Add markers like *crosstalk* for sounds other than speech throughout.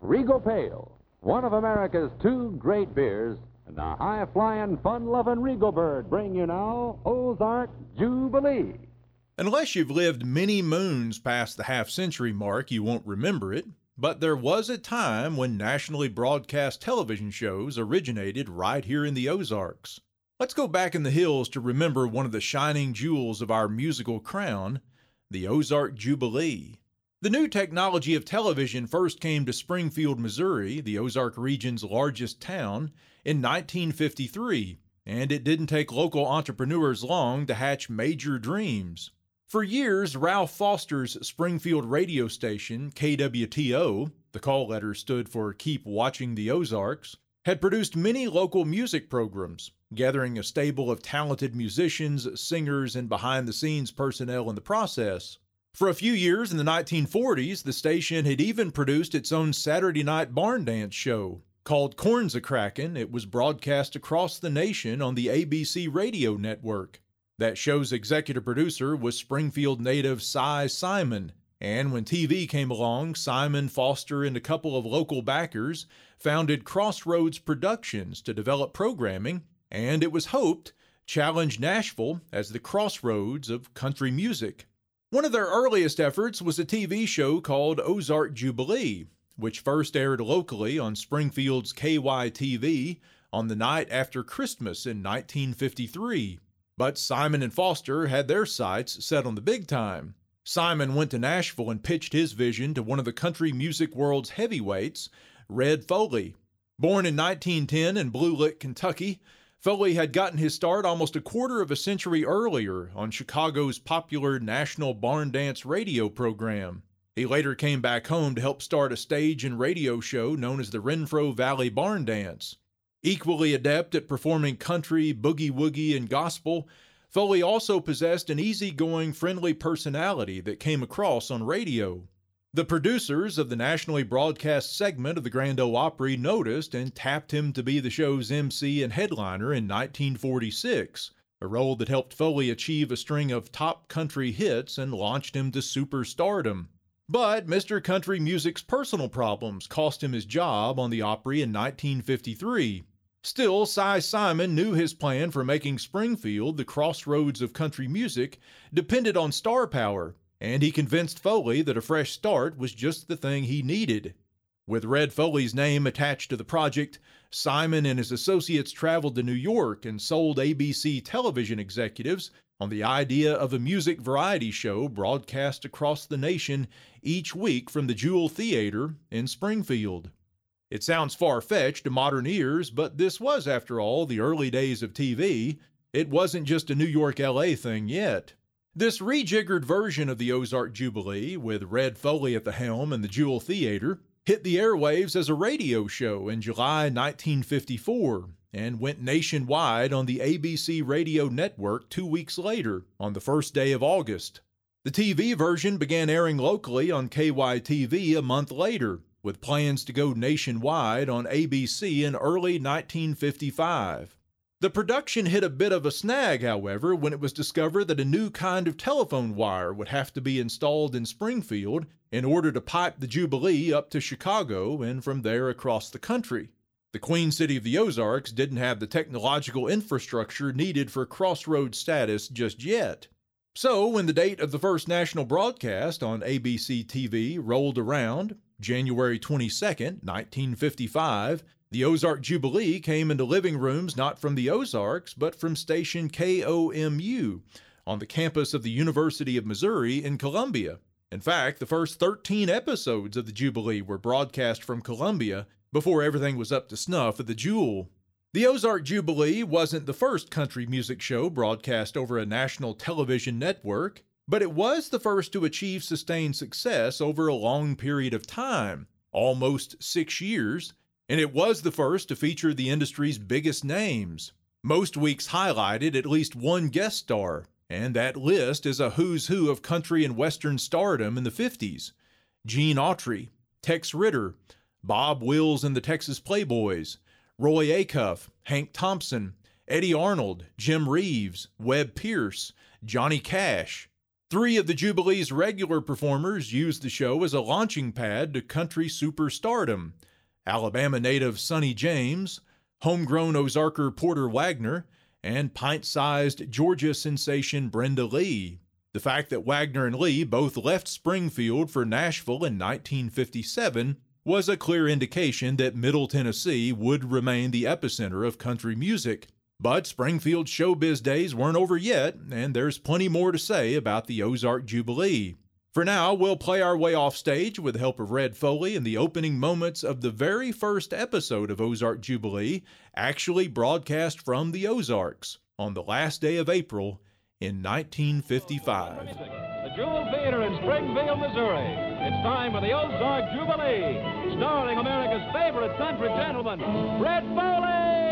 Regal Pale, one of America's two great beers, and the high flying, fun loving Regal Bird bring you now Ozark Jubilee. Unless you've lived many moons past the half century mark, you won't remember it. But there was a time when nationally broadcast television shows originated right here in the Ozarks. Let's go back in the hills to remember one of the shining jewels of our musical crown, the Ozark Jubilee. The new technology of television first came to Springfield, Missouri, the Ozark region's largest town, in 1953, and it didn't take local entrepreneurs long to hatch major dreams. For years, Ralph Foster's Springfield radio station, KWTO, the call letter stood for Keep Watching the Ozarks, had produced many local music programs, gathering a stable of talented musicians, singers, and behind the scenes personnel in the process. For a few years in the 1940s, the station had even produced its own Saturday night barn dance show. Called Corn's a Crackin', it was broadcast across the nation on the ABC radio network. That show's executive producer was Springfield native Si Siman, and when TV came along, Siman Foster and a couple of local backers founded Crossroads Productions to develop programming, and it was hoped challenge Nashville as the crossroads of country music. One of their earliest efforts was a TV show called Ozark Jubilee, which first aired locally on Springfield's KYTV on the night after Christmas in 1953. But Siman and Foster had their sights set on the big time. Siman went to Nashville and pitched his vision to one of the country music world's heavyweights, Red Foley. Born in 1910 in Blue Lick, Kentucky, Foley had gotten his start almost a quarter of a century earlier on Chicago's popular national barn dance radio program. He later came back home to help start a stage and radio show known as the Renfro Valley Barn Dance. Equally adept at performing country, boogie woogie, and gospel, Foley also possessed an easygoing, friendly personality that came across on radio. The producers of the nationally broadcast segment of the Grand Ole Opry noticed and tapped him to be the show's MC and headliner in 1946, a role that helped Foley achieve a string of top country hits and launched him to superstardom. But Mr. Country Music's personal problems cost him his job on the Opry in 1953. Still, Si Siman knew his plan for making Springfield the crossroads of country music depended on star power, and he convinced Foley that a fresh start was just the thing he needed. With Red Foley's name attached to the project, Siman and his associates traveled to New York and sold ABC television executives on the idea of a music variety show broadcast across the nation each week from the Jewel Theater in Springfield. It sounds far fetched to modern ears, but this was, after all, the early days of TV. It wasn't just a New York LA thing yet. This rejiggered version of the Ozark Jubilee, with Red Foley at the helm and the Jewel Theater, hit the airwaves as a radio show in July 1954 and went nationwide on the ABC radio network two weeks later, on the first day of August. The TV version began airing locally on KYTV a month later, with plans to go nationwide on ABC in early 1955. The production hit a bit of a snag, however, when it was discovered that a new kind of telephone wire would have to be installed in Springfield in order to pipe the Jubilee up to Chicago and from there across the country. The Queen City of the Ozarks didn't have the technological infrastructure needed for crossroads status just yet. So, when the date of the first national broadcast on ABC TV rolled around, January 22, 1955, the Ozark Jubilee came into living rooms not from the Ozarks, but from station KOMU on the campus of the University of Missouri in Columbia. In fact, the first 13 episodes of the Jubilee were broadcast from Columbia before everything was up to snuff at the Jewel. The Ozark Jubilee wasn't the first country music show broadcast over a national television network, but it was the first to achieve sustained success over a long period of time, almost six years, and it was the first to feature the industry's biggest names. Most weeks highlighted at least one guest star, and that list is a who's who of country and western stardom in the 50s Gene Autry, Tex Ritter, Bob Wills and the Texas Playboys, Roy Acuff, Hank Thompson, Eddy Arnold, Jim Reeves, Webb Pierce, Johnny Cash. Three of the Jubilee's regular performers used the show as a launching pad to country superstardom Alabama native Sonny James, homegrown Ozarker Porter Wagoner, and pint sized Georgia sensation Brenda Lee. The fact that Wagoner and Lee both left Springfield for Nashville in 1957 was a clear indication that Middle Tennessee would remain the epicenter of country music. But Springfield's showbiz days weren't over yet, and there's plenty more to say about the Ozark Jubilee. For now, we'll play our way off stage with the help of Red Foley in the opening moments of the very first episode of Ozark Jubilee, actually broadcast from the Ozarks on the last day of April in 1955. The Jewel Theater in Springfield, Missouri. It's time for the Ozark Jubilee, starring America's favorite country gentleman, Red Foley.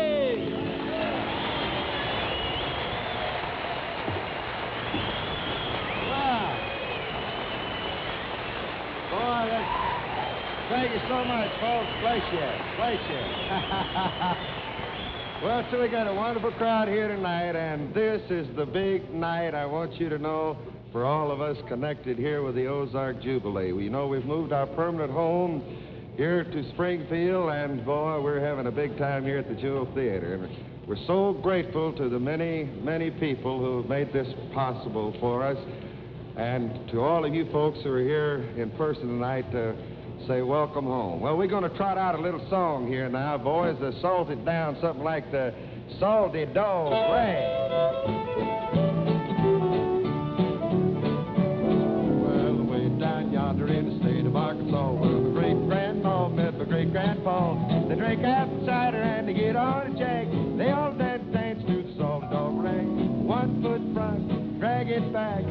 Boy, that's... Thank you so much, folks. Place here. Place here. *laughs* well, so we got a wonderful crowd here tonight, and this is the big night I want you to know for all of us connected here with the Ozark Jubilee. We know we've moved our permanent home here to Springfield, and boy, we're having a big time here at the Jewel Theater. And we're so grateful to the many, many people who have made this possible for us. And to all of you folks who are here in person tonight, uh, say welcome home. Well, we're going to trot out a little song here now, boys. The salted down, something like the salty dog rag. Well, way down yonder in the state of Arkansas, where the great grandma met the great grandpa. They drink apple cider and they get on a jag. They all dance dance to the salted dog rag. One foot front, drag it back,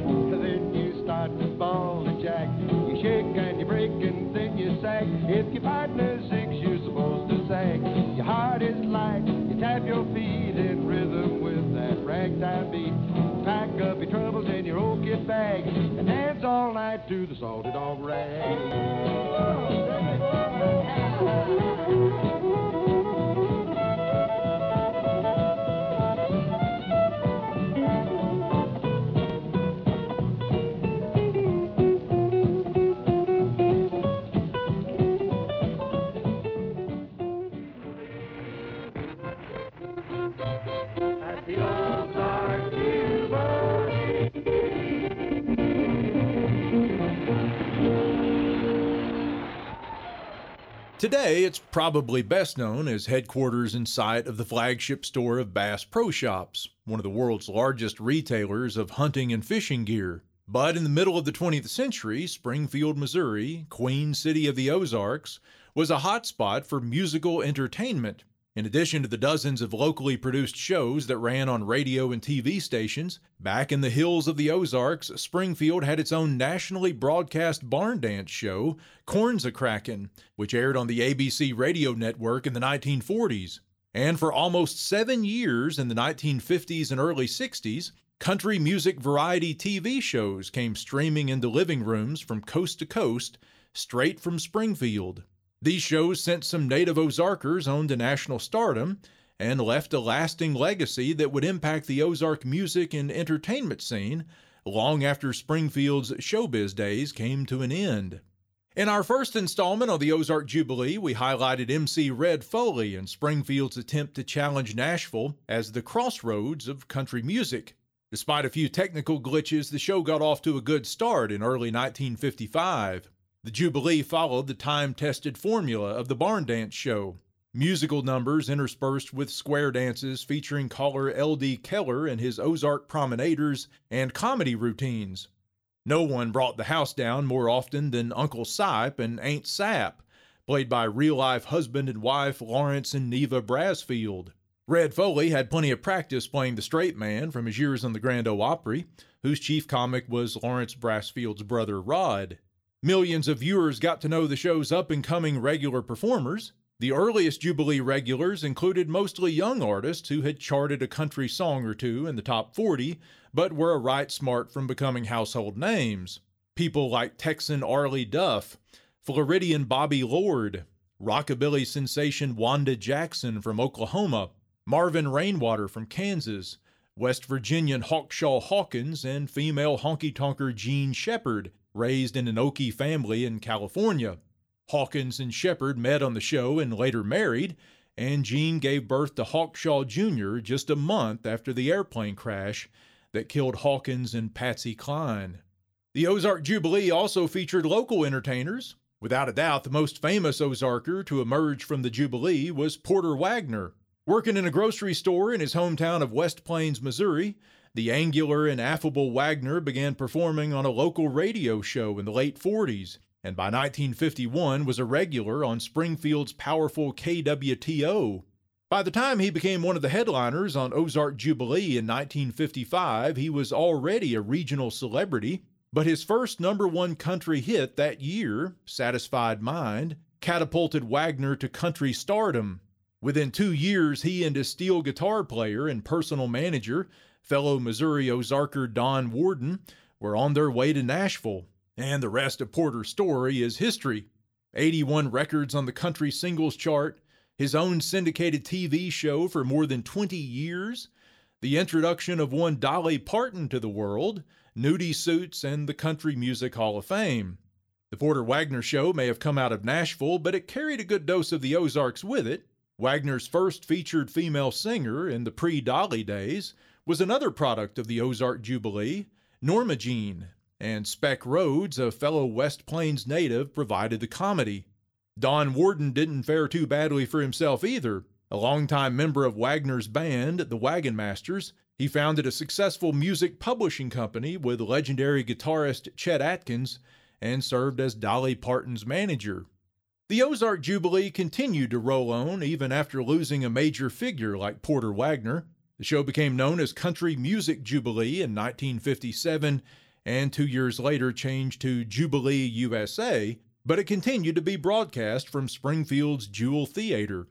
If your partner sings, you're supposed to sag. Your heart is light, you tap your feet in rhythm with that ragtime beat. Pack up your troubles in your old kit bag and dance all night to the salted dog At Today, it's probably best known as headquarters and site of the flagship store of Bass Pro Shops, one of the world's largest retailers of hunting and fishing gear. But in the middle of the 20th century, Springfield, Missouri, Queen City of the Ozarks, was a hotspot for musical entertainment. In addition to the dozens of locally produced shows that ran on radio and TV stations, back in the hills of the Ozarks, Springfield had its own nationally broadcast barn dance show, Corn's a Crackin', which aired on the ABC radio network in the 1940s. And for almost seven years in the 1950s and early 60s, country music variety TV shows came streaming into living rooms from coast to coast, straight from Springfield. These shows sent some native Ozarkers on to national stardom and left a lasting legacy that would impact the Ozark music and entertainment scene long after Springfield's showbiz days came to an end. In our first installment of the Ozark Jubilee, we highlighted MC Red Foley and Springfield's attempt to challenge Nashville as the crossroads of country music. Despite a few technical glitches, the show got off to a good start in early 1955. The Jubilee followed the time tested formula of the barn dance show musical numbers interspersed with square dances featuring caller L.D. Keller and his Ozark promenaders, and comedy routines. No one brought the house down more often than Uncle Cyp and Aunt Sap, played by real life husband and wife Lawrence and Neva Brasfield. Red Foley had plenty of practice playing the straight man from his years on the Grand Ole Opry, whose chief comic was Lawrence Brasfield's brother Rod. Millions of viewers got to know the show's up and coming regular performers. The earliest Jubilee regulars included mostly young artists who had charted a country song or two in the top 40, but were a right smart from becoming household names. People like Texan Arlie Duff, Floridian Bobby Lord, rockabilly sensation Wanda Jackson from Oklahoma, Marvin Rainwater from Kansas, West Virginian Hawkshaw Hawkins and female honky tonker Jean Shepard, raised in an Okie family in California. Hawkins and Shepard met on the show and later married, and Jean gave birth to Hawkshaw Jr. just a month after the airplane crash that killed Hawkins and Patsy Cline. The Ozark Jubilee also featured local entertainers. Without a doubt, the most famous Ozarker to emerge from the Jubilee was Porter Wagoner. Working in a grocery store in his hometown of West Plains, Missouri, the angular and affable Wagoner began performing on a local radio show in the late 40s, and by 1951 was a regular on Springfield's powerful KWTO. By the time he became one of the headliners on Ozark Jubilee in 1955, he was already a regional celebrity but his first number one country hit that year, Satisfied Mind, catapulted Wagoner to country stardom. Within two years, he and his steel guitar player and personal manager, fellow Missouri Ozarker Don Warden, were on their way to Nashville. And the rest of Porter's story is history. 81 records on the country singles chart, his own syndicated TV show for more than 20 years, the introduction of one Dolly Parton to the world, nudie suits, and the Country Music Hall of Fame. The Porter Wagoner show may have come out of Nashville, but it carried a good dose of the Ozarks with it. Wagoner's first featured female singer in the pre Dolly days was another product of the Ozark Jubilee, Norma Jean, and Speck Rhodes, a fellow West Plains native, provided the comedy. Don Warden didn't fare too badly for himself either. A longtime member of Wagoner's band, the Wagon Masters, he founded a successful music publishing company with legendary guitarist Chet Atkins and served as Dolly Parton's manager. The Ozark Jubilee continued to roll on even after losing a major figure like Porter Wagoner. The show became known as Country Music Jubilee in 1957 and two years later changed to Jubilee USA, but it continued to be broadcast from Springfield's Jewel Theater.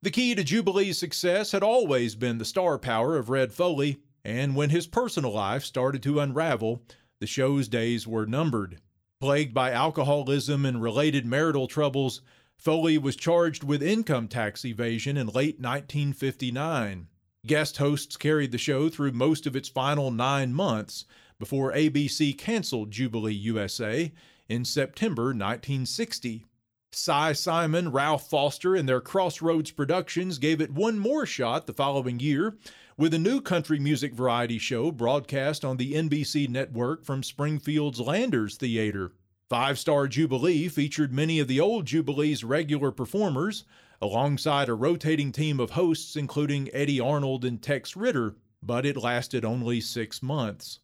The key to Jubilee's success had always been the star power of Red Foley, and when his personal life started to unravel, the show's days were numbered. Plagued by alcoholism and related marital troubles, Foley was charged with income tax evasion in late 1959. Guest hosts carried the show through most of its final nine months before ABC canceled Jubilee USA in September 1960. Si Siman, Ralph Foster, and their Crossroads Productions gave it one more shot the following year with a new country music variety show broadcast on the NBC network from Springfield's Landers Theater. Five Star Jubilee featured many of the old Jubilee's regular performers, alongside a rotating team of hosts including Eddy Arnold and Tex Ritter, but it lasted only six months.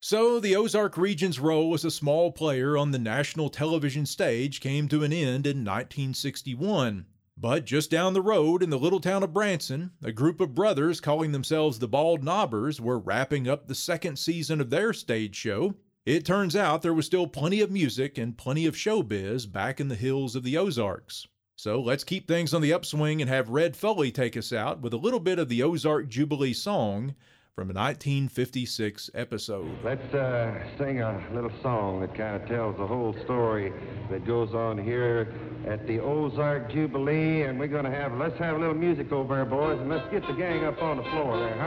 So, the Ozark region's role as a small player on the national television stage came to an end in 1961. But just down the road in the little town of Branson, a group of brothers calling themselves the Bald Knobbers were wrapping up the second season of their stage show. It turns out there was still plenty of music and plenty of showbiz back in the hills of the Ozarks. So let's keep things on the upswing and have Red Foley take us out with a little bit of the Ozark Jubilee song from a 1956 episode. Let's uh, sing a little song that kind of tells the whole story that goes on here at the Ozark Jubilee, and we're going to have let's have a little music over there, boys, and let's get the gang up on the floor there,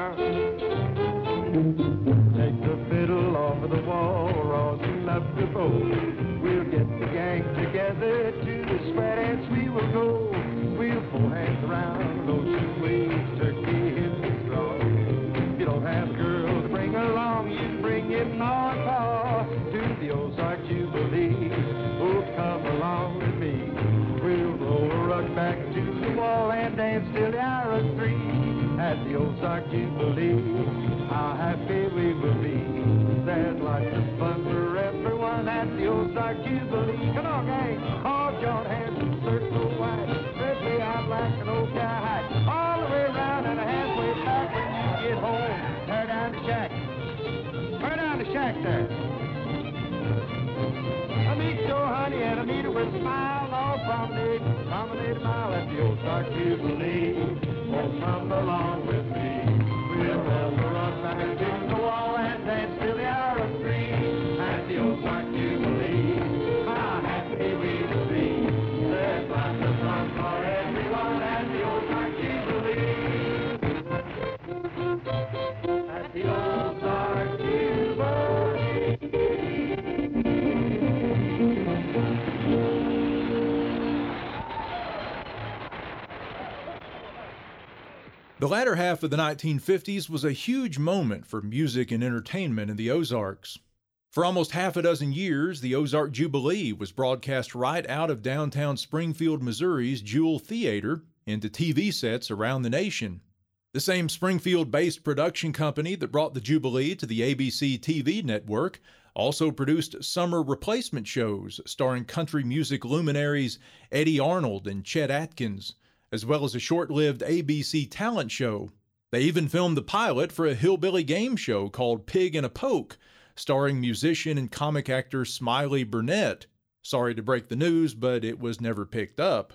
huh? The wall, Ross and up the. We'll get the gang together to spread dance Ozark Jubilee. Come on, gang. All join hands and circle wide. Especially out like an old guy. All the way around and a halfway back when you get home. Tear down the shack. Tear down the shack there. I meet your honey and I meet her with a smile. All promenade, promenade a mile at the old Ozark Jubilee. Oh, come along with me. The latter half of the 1950s was a huge moment for music and entertainment in the Ozarks. For almost half a dozen years, the Ozark Jubilee was broadcast right out of downtown Springfield, Missouri's Jewel Theater into TV sets around the nation. The same Springfield based production company that brought the Jubilee to the ABC TV network also produced summer replacement shows starring country music luminaries Eddy Arnold and Chet Atkins, as well as a short lived ABC talent show. They even filmed the pilot for a hillbilly game show called Pig in a Poke, starring musician and comic actor Smiley Burnette. Sorry to break the news, but it was never picked up.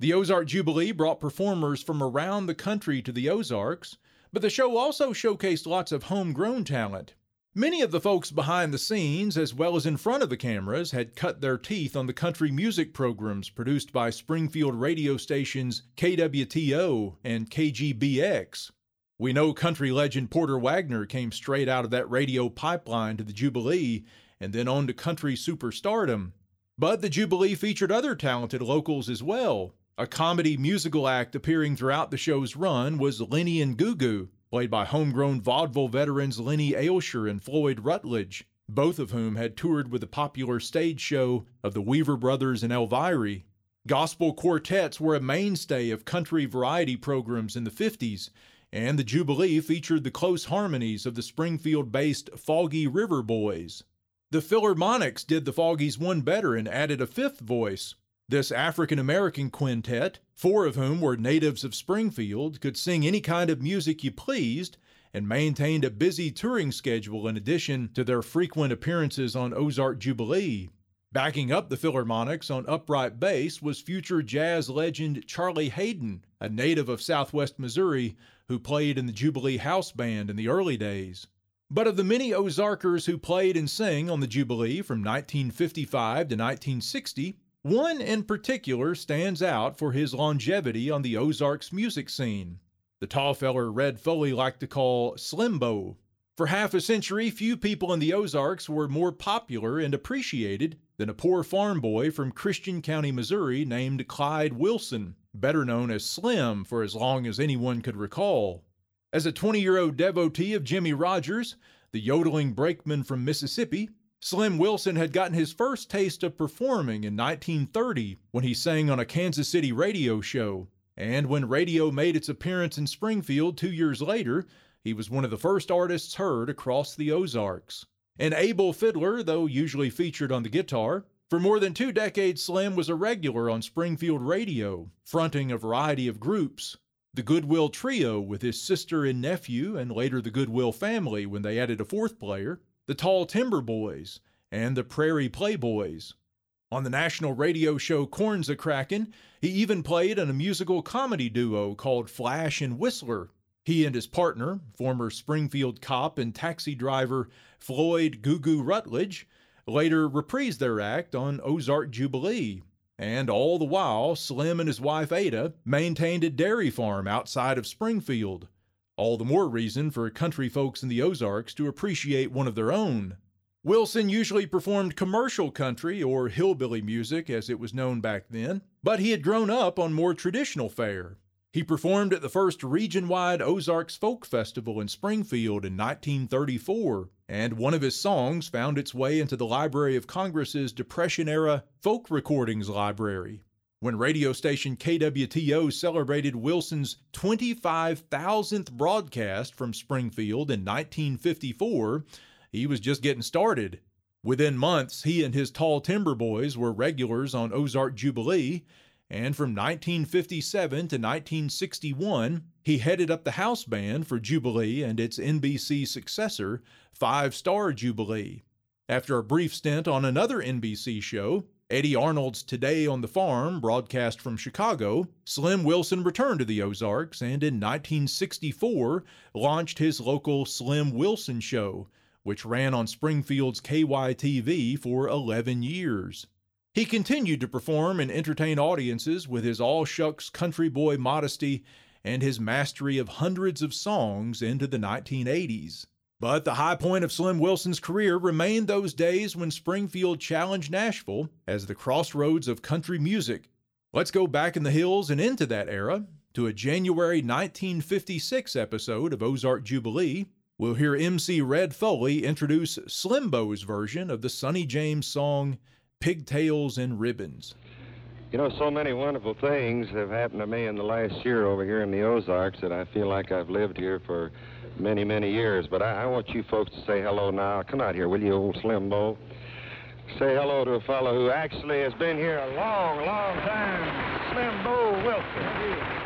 The Ozark Jubilee brought performers from around the country to the Ozarks, but the show also showcased lots of homegrown talent. Many of the folks behind the scenes, as well as in front of the cameras, had cut their teeth on the country music programs produced by Springfield radio stations KWTO and KGBX. We know country legend Porter Wagoner came straight out of that radio pipeline to the Jubilee and then on to country superstardom. But the Jubilee featured other talented locals as well. A comedy musical act appearing throughout the show's run was Lenny and Goo Goo, played by homegrown vaudeville veterans Lenny Aleshire and Floyd Rutledge, both of whom had toured with the popular stage show of the Weaver Brothers and Elviry. Gospel quartets were a mainstay of country variety programs in the 50s, and the Jubilee featured the close harmonies of the Springfield based Foggy River Boys. The Philharmonics did the Foggies one better and added a fifth voice, this African American quintet, four of whom were natives of Springfield, could sing any kind of music you pleased and maintained a busy touring schedule in addition to their frequent appearances on Ozark Jubilee. Backing up the Philharmonics on upright bass was future jazz legend Charlie Haden, a native of southwest Missouri who played in the Jubilee House Band in the early days. But of the many Ozarkers who played and sang on the Jubilee from 1955 to 1960, one in particular stands out for his longevity on the Ozarks music scene. The tall feller Red Foley liked to call Slimbo. For half a century, few people in the Ozarks were more popular and appreciated than a poor farm boy from Christian County, Missouri, named Clyde Wilson, better known as Slim for as long as anyone could recall. As a 20 year old devotee of Jimmie Rodgers, the yodeling brakeman from Mississippi, Slim Wilson had gotten his first taste of performing in 1930 when he sang on a Kansas City radio show. And when radio made its appearance in Springfield two years later, he was one of the first artists heard across the Ozarks. An able fiddler, though usually featured on the guitar, for more than two decades, Slim was a regular on Springfield radio, fronting a variety of groups. The Goodwill Trio with his sister and nephew, and later the Goodwill Family when they added a fourth player, the Tall Timber Boys, and the Prairie Playboys. On the national radio show Corn's a Crackin', he even played in a musical comedy duo called Flash and Whistler. He and his partner, former Springfield cop and taxi driver Floyd Goo Goo Rutledge, later reprised their act on Ozark Jubilee. And all the while, Slim and his wife Ada maintained a dairy farm outside of Springfield. All the more reason for country folks in the Ozarks to appreciate one of their own. Wilson usually performed commercial country or hillbilly music as it was known back then, but he had grown up on more traditional fare. He performed at the first region wide Ozarks Folk Festival in Springfield in 1934, and one of his songs found its way into the Library of Congress's Depression era Folk Recordings Library when radio station KWTO celebrated Wilson's 25,000th broadcast from Springfield in 1954, he was just getting started. Within months, he and his Tall Timber Boys were regulars on Ozark Jubilee, and from 1957 to 1961, he headed up the house band for Jubilee and its NBC successor, Five Star Jubilee. After a brief stint on another NBC show, Eddy Arnold's Today on the Farm, broadcast from Chicago, Slim Wilson returned to the Ozarks and in 1964 launched his local Slim Wilson Show, which ran on Springfield's KYTV for 11 years. He continued to perform and entertain audiences with his all shucks country boy modesty and his mastery of hundreds of songs into the 1980s. But the high point of Slim Wilson's career remained those days when Springfield challenged Nashville as the crossroads of country music. Let's go back in the hills and into that era to a January 1956 episode of Ozark Jubilee. We'll hear MC Red Foley introduce Slimbo's version of the Sonny James song Pigtails and Ribbons. You know, so many wonderful things have happened to me in the last year over here in the Ozarks that I feel like I've lived here for many, many years. But I, I want you folks to say hello now. Come out here, will you, old Slimbo? Say hello to a fellow who actually has been here a long, long time, Slimbo Wilson.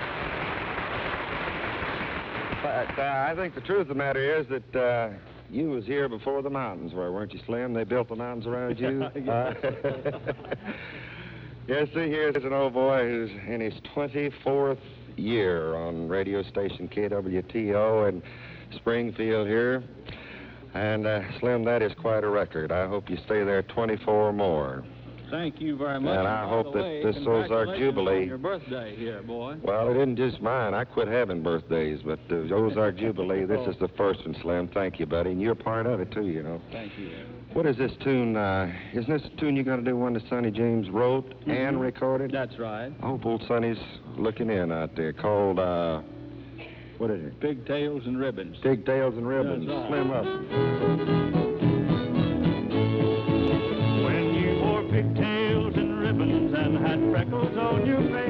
But uh, I think the truth of the matter is that uh, you was here before the mountains were, weren't you, Slim? They built the mountains around *laughs* you. Uh, *laughs* yes, see, here's an old boy who's in his 24th year on radio station KWTO in Springfield here. And, uh, Slim, that is quite a record. I hope you stay there 24 more. Thank you very much. And I hope that way, this Ozark Jubilee- your birthday here, boy. Well, it isn't just mine. I quit having birthdays, but the Ozark Jubilee, this is the first one, Slim. Thank you, buddy. And you're part of it, too, you know. Thank you. What is this tune? Uh, isn't this a tune you're going to do one that Sonny James wrote and recorded? That's right. I hope old Sonny's looking in out there. Called, uh, what is it? Pigtails and ribbons. Pigtails and Ribbons. That's right. Slim up. When you wore pigtails and ribbons and had freckles on your face,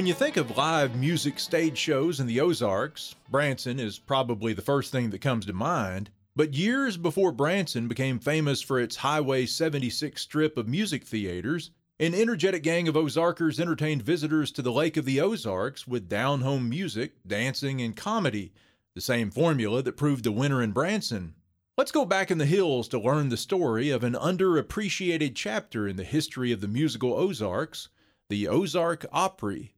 When you think of live music stage shows in the Ozarks, Branson is probably the first thing that comes to mind. But years before Branson became famous for its Highway 76 strip of music theaters, an energetic gang of Ozarkers entertained visitors to the Lake of the Ozarks with down home music, dancing, and comedy, the same formula that proved the winner in Branson. Let's go back in the hills to learn the story of an underappreciated chapter in the history of the musical Ozarks, the Ozark Opry.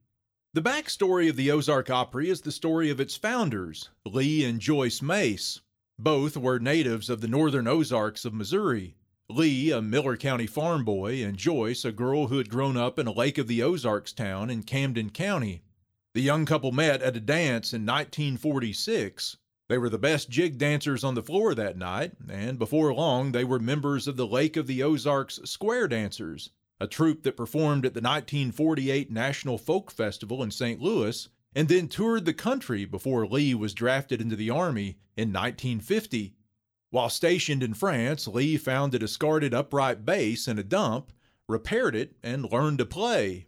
The backstory of the Ozark Opry is the story of its founders, Lee and Joyce Mace. Both were natives of the northern Ozarks of Missouri. Lee, a Miller County farm boy, and Joyce, a girl who had grown up in a Lake of the Ozarks town in Camden County. The young couple met at a dance in 1946. They were the best jig dancers on the floor that night, and before long they were members of the Lake of the Ozarks Square Dancers, a troupe that performed at the 1948 National Folk Festival in St. Louis and then toured the country before Lee was drafted into the Army in 1950. While stationed in France, Lee found a discarded upright bass in a dump, repaired it, and learned to play.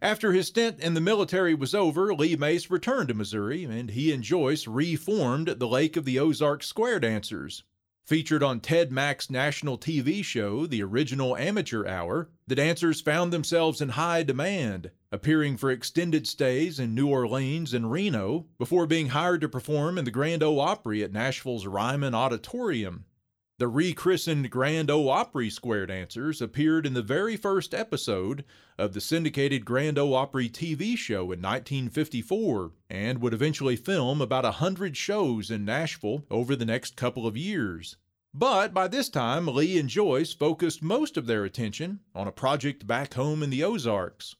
After his stint in the military was over, Lee Mace returned to Missouri, and he and Joyce reformed the Lake of the Ozarks Square Dancers. Featured on Ted Mack's national TV show, The Original Amateur Hour, the dancers found themselves in high demand, appearing for extended stays in New Orleans and Reno before being hired to perform in the Grand Ole Opry at Nashville's Ryman Auditorium. The rechristened Grand Ole Opry Square Dancers appeared in the very first episode of the syndicated Grand Ole Opry TV show in 1954 and would eventually film about a hundred shows in Nashville over the next couple of years. But by this time, Lee and Joyce focused most of their attention on a project back home in the Ozarks.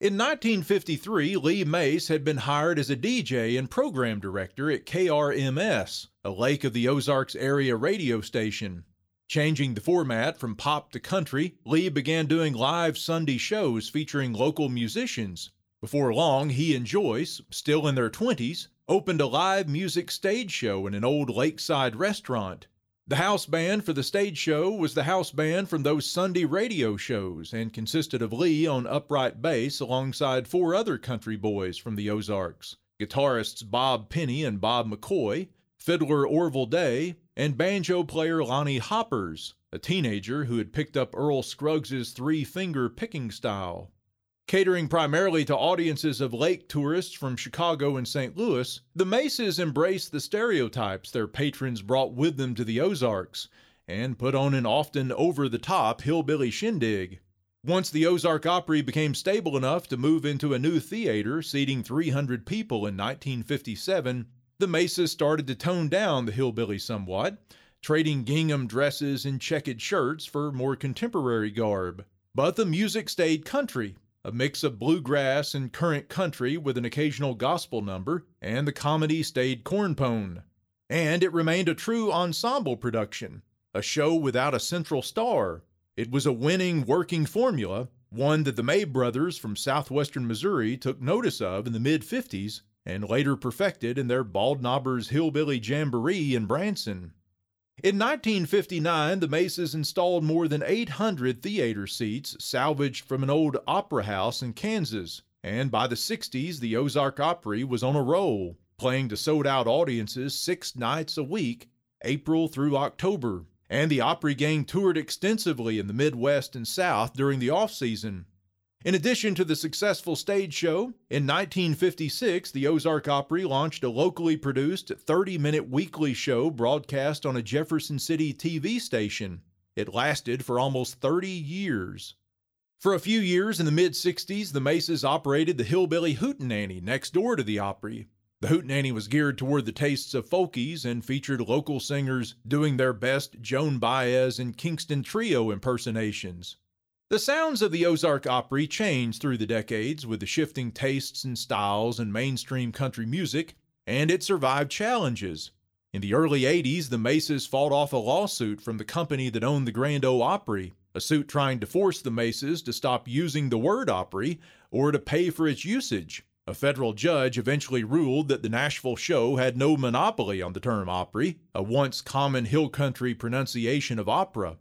In 1953, Lee Mace had been hired as a DJ and program director at KRMS, a Lake of the Ozarks area radio station. Changing the format from pop to country, Lee began doing live Sunday shows featuring local musicians. Before long, he and Joyce, still in their 20s, opened a live music stage show in an old lakeside restaurant. The house band for the stage show was the house band from those Sunday radio shows and consisted of Lee on upright bass alongside four other country boys from the Ozarks guitarists Bob Penny and Bob McCoy, fiddler Orville Day, and banjo player Lonnie Hoppers, a teenager who had picked up Earl Scruggs's three finger picking style. Catering primarily to audiences of lake tourists from Chicago and St. Louis, the Maces embraced the stereotypes their patrons brought with them to the Ozarks and put on an often over the top hillbilly shindig. Once the Ozark Opry became stable enough to move into a new theater seating 300 people in 1957, the Maces started to tone down the hillbilly somewhat, trading gingham dresses and checkered shirts for more contemporary garb. But the music stayed country, a mix of bluegrass and current country with an occasional gospel number, and the comedy stayed cornpone. And it remained a true ensemble production, a show without a central star. It was a winning working formula, one that the May brothers from southwestern Missouri took notice of in the mid 50s and later perfected in their Bald Knobbers Hillbilly Jamboree in Branson. In 1959, the Maces installed more than 800 theater seats salvaged from an old opera house in Kansas, and by the 60s, the Ozark Opry was on a roll, playing to sold out audiences six nights a week, April through October. And the Opry gang toured extensively in the Midwest and South during the off season, in addition to the successful stage show, in 1956 the Ozark Opry launched a locally produced 30 minute weekly show broadcast on a Jefferson City TV station. It lasted for almost 30 years. For a few years in the mid 60s, the Maces operated the Hillbilly Hootenanny next door to the Opry. The Hootenanny was geared toward the tastes of folkies and featured local singers doing their best Joan Baez and Kingston Trio impersonations. The sounds of the Ozark Opry changed through the decades with the shifting tastes and styles in mainstream country music, and it survived challenges. In the early 80s, the Maces fought off a lawsuit from the company that owned the Grand Ole Opry, a suit trying to force the Maces to stop using the word Opry or to pay for its usage. A federal judge eventually ruled that the Nashville show had no monopoly on the term Opry, a once common hill country pronunciation of opera.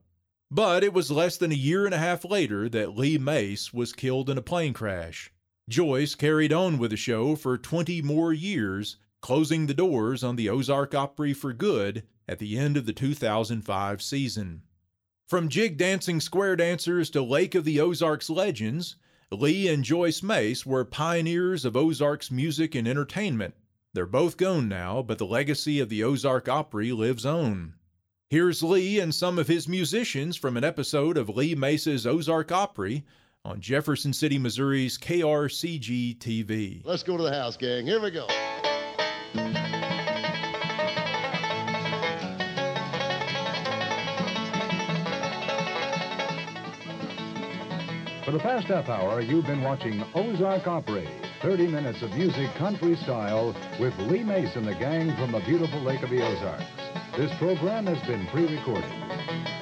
But it was less than a year and a half later that Lee Mace was killed in a plane crash. Joyce carried on with the show for 20 more years, closing the doors on the Ozark Opry for good at the end of the 2005 season. From jig dancing square dancers to Lake of the Ozarks legends, Lee and Joyce Mace were pioneers of Ozarks music and entertainment. They're both gone now, but the legacy of the Ozark Opry lives on. Here's Lee and some of his musicians from an episode of Lee Mace's Ozark Opry on Jefferson City, Missouri's KRCG TV. Let's go to the house, gang. Here we go. For the past half hour, you've been watching Ozark Opry, 30 minutes of music country style with Lee Mace and the gang from the beautiful Lake of the Ozarks. This program has been pre-recorded.